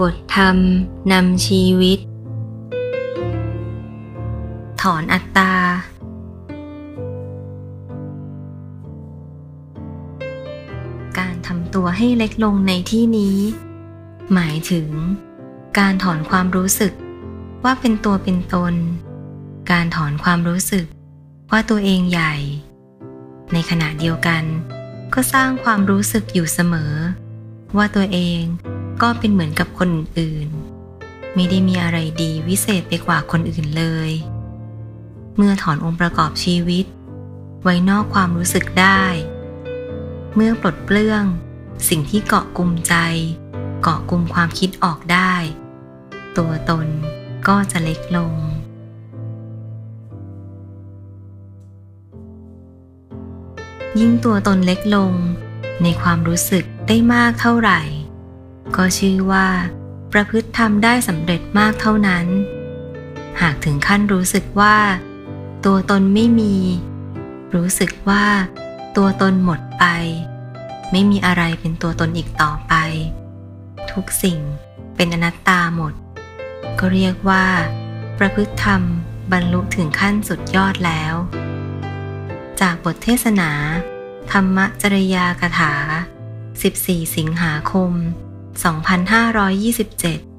บทธรรมนำชีวิต ถอนอัตตา การทำตัวให้เล็กลงในที่นี้ หมายถึง การถอนความรู้สึกว่าเป็นตัวเป็นตน การถอนความรู้สึกว่าตัวเองใหญ่ ในขณะเดียวกัน ก็สร้างความรู้สึกอยู่เสมอ ว่าตัวเอง ก็เป็นเหมือนกับคนอื่น ไม่ได้มีอะไรดีวิเศษไปกว่าคนอื่นเลย เมื่อถอนองค์ประกอบชีวิต ไว้นอกความรู้สึกได้ เมื่อปลดเปลื้อง สิ่งที่เกาะกลุ่มใจ เกาะกลุ่มความคิดออกได้ ตัวตนก็จะเล็กลงยิ่งตัวตนเล็กลง ในความรู้สึกได้มากเท่าไหร่ ก็ชื่อว่า ประพฤติทำได้สำเร็จมากเท่านั้น หากถึงขั้นรู้สึกว่า ตัวตนไม่มี รู้สึกว่า ตัวตนหมดไป ไม่มีอะไรเป็นตัวตนอีกต่อไป ทุกสิ่งเป็นอนัตตาหมด ก็เรียกว่า ประพฤติธรรมบรรลุถึงขั้นสุดยอดแล้ว จากบทเทศนา ธรรมจริยากถา 14 สิงหาคม 2527